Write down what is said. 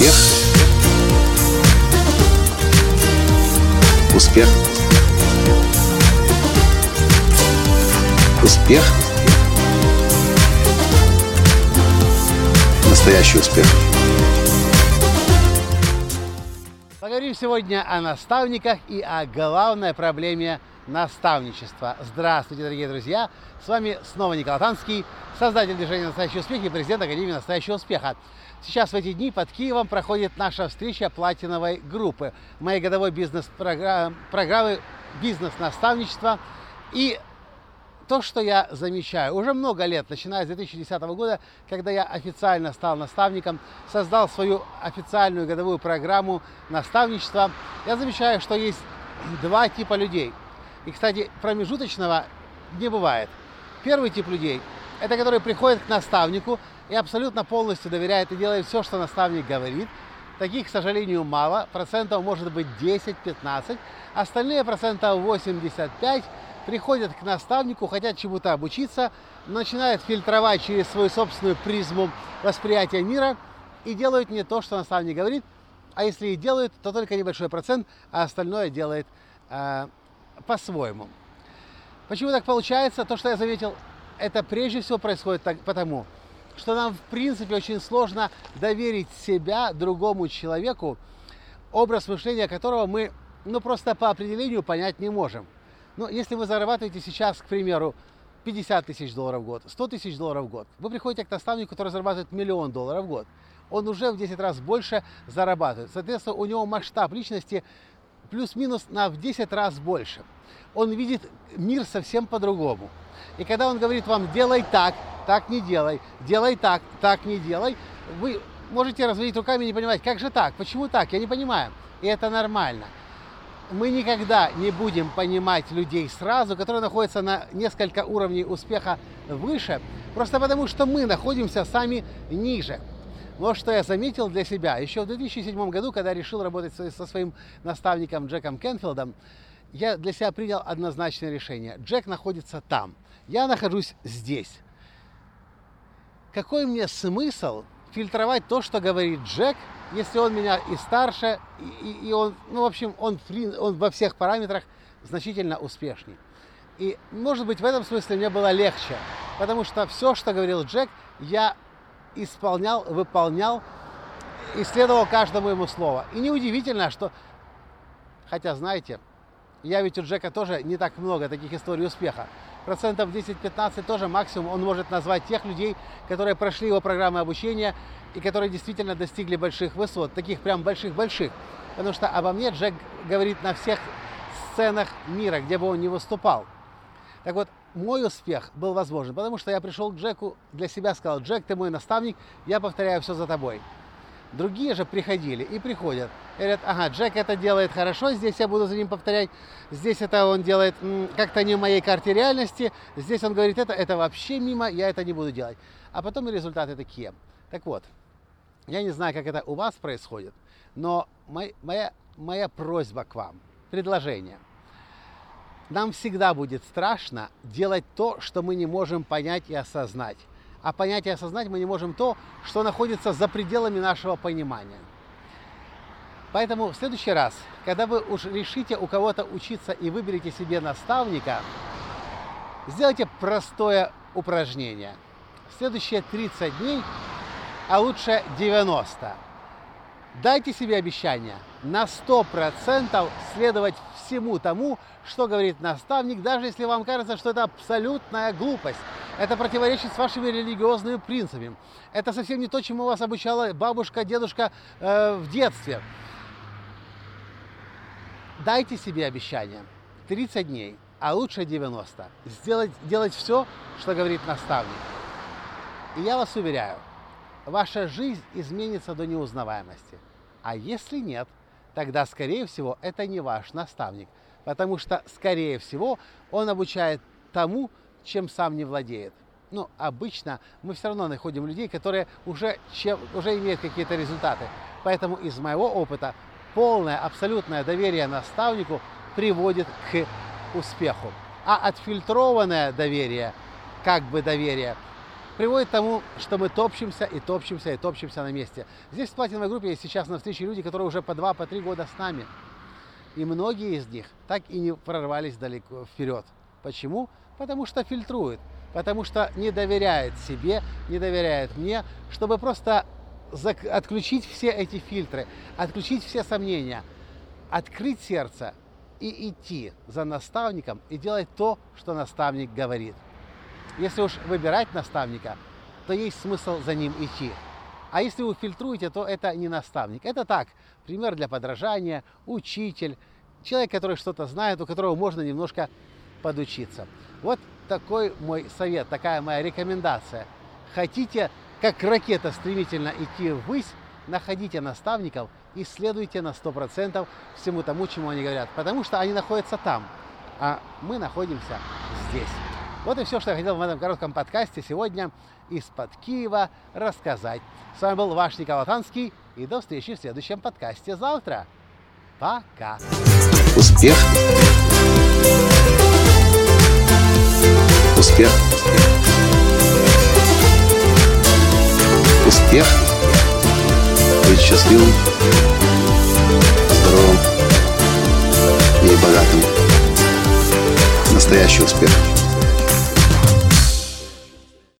Успех. Успех. Успех. Настоящий успех. Поговорим сегодня о наставниках и о главной проблеме наставничества. Здравствуйте, дорогие друзья! С вами снова Николай Танский, создатель движения «Настоящий успех» и президент Академии «Настоящего успеха». Сейчас в эти дни под Киевом проходит наша встреча платиновой группы, моей годовой бизнес-программы «Бизнес-наставничество». И то, что я замечаю, уже много лет, начиная с 2010 года, когда я официально стал наставником, создал свою официальную годовую программу наставничества, я замечаю, что есть два типа людей. И, кстати, промежуточного не бывает. Первый тип людей – это которые приходят к наставнику и абсолютно полностью доверяют и делают все, что наставник говорит. Таких, к сожалению, мало. Процентов может быть 10-15. Остальные процентов 85 приходят к наставнику, хотят чему-то обучиться, начинают фильтровать через свою собственную призму восприятия мира и делают не то, что наставник говорит, а если и делают, то только небольшой процент, а остальное делает э, по-своему. Почему так получается? То, что я заметил, это прежде всего происходит так, потому, что нам в принципе очень сложно доверить себя другому человеку, образ мышления которого мы ну, просто по определению понять не можем. Но если вы зарабатываете сейчас, к примеру, 50 тысяч долларов в год, 100 тысяч долларов в год, вы приходите к наставнику, который зарабатывает миллион долларов в год, он уже в 10 раз больше зарабатывает. Соответственно, у него масштаб личности плюс-минус на в 10 раз больше. Он видит мир совсем по-другому. И когда он говорит вам, делай так, так не делай, делай так, так не делай, вы можете разводить руками и не понимать, как же так, почему так, я не понимаю. И это нормально. Мы никогда не будем понимать людей сразу, которые находятся на несколько уровней успеха выше, просто потому что мы находимся сами ниже. Вот что я заметил для себя. Еще в 2007 году, когда решил работать со своим наставником Джеком Кенфилдом, я для себя принял однозначное решение. Джек находится там, я нахожусь здесь. Какой мне смысл фильтровать то, что говорит Джек, если он меня и старше, и, и он, ну, в общем, он, он во всех параметрах значительно успешней. И, может быть, в этом смысле мне было легче, потому что все, что говорил Джек, я исполнял, выполнял, исследовал каждому ему слово. И неудивительно, что, хотя, знаете, я ведь у Джека тоже не так много таких историй успеха. Процентов 10-15 тоже максимум он может назвать тех людей, которые прошли его программы обучения и которые действительно достигли больших высот, таких прям больших-больших. Потому что обо мне Джек говорит на всех сценах мира, где бы он ни выступал. Так вот, мой успех был возможен, потому что я пришел к Джеку для себя, сказал, Джек, ты мой наставник, я повторяю все за тобой. Другие же приходили и приходят. Говорят, ага, Джек это делает хорошо, здесь я буду за ним повторять. Здесь это он делает как-то не в моей карте реальности. Здесь он говорит, это, это вообще мимо, я это не буду делать. А потом и результаты такие. Так вот, я не знаю, как это у вас происходит, но мой, моя, моя просьба к вам, предложение – нам всегда будет страшно делать то, что мы не можем понять и осознать. А понять и осознать мы не можем то, что находится за пределами нашего понимания. Поэтому в следующий раз, когда вы уж решите у кого-то учиться и выберете себе наставника, сделайте простое упражнение. Следующие 30 дней, а лучше 90, дайте себе обещание на 100% следовать всему тому, что говорит наставник, даже если вам кажется, что это абсолютная глупость. Это противоречит с вашими религиозными принципами. Это совсем не то, чему вас обучала бабушка, дедушка э, в детстве. Дайте себе обещание. 30 дней, а лучше 90. Сделать, делать все, что говорит наставник. И я вас уверяю, ваша жизнь изменится до неузнаваемости. А если нет, тогда, скорее всего, это не ваш наставник, потому что, скорее всего, он обучает тому, чем сам не владеет. Но обычно мы все равно находим людей, которые уже, чем, уже имеют какие-то результаты. Поэтому из моего опыта полное, абсолютное доверие наставнику приводит к успеху. А отфильтрованное доверие, как бы доверие, приводит к тому, что мы топчемся и топчемся и топчемся на месте. Здесь в платиновой группе сейчас на встрече люди, которые уже по два, по три года с нами. И многие из них так и не прорвались далеко вперед. Почему? Потому что фильтруют, потому что не доверяет себе, не доверяет мне, чтобы просто отключить все эти фильтры, отключить все сомнения, открыть сердце и идти за наставником и делать то, что наставник говорит. Если уж выбирать наставника, то есть смысл за ним идти. А если вы фильтруете, то это не наставник. Это так, пример для подражания, учитель, человек, который что-то знает, у которого можно немножко подучиться. Вот такой мой совет, такая моя рекомендация. Хотите, как ракета стремительно идти ввысь, находите наставников и следуйте на 100% всему тому, чему они говорят. Потому что они находятся там, а мы находимся здесь. Вот и все, что я хотел в этом коротком подкасте сегодня из-под Киева рассказать. С вами был ваш Николай Танский, и до встречи в следующем подкасте завтра. Пока. Успех. Успех. Успех. Быть счастливым, здоровым и богатым. Настоящий успех.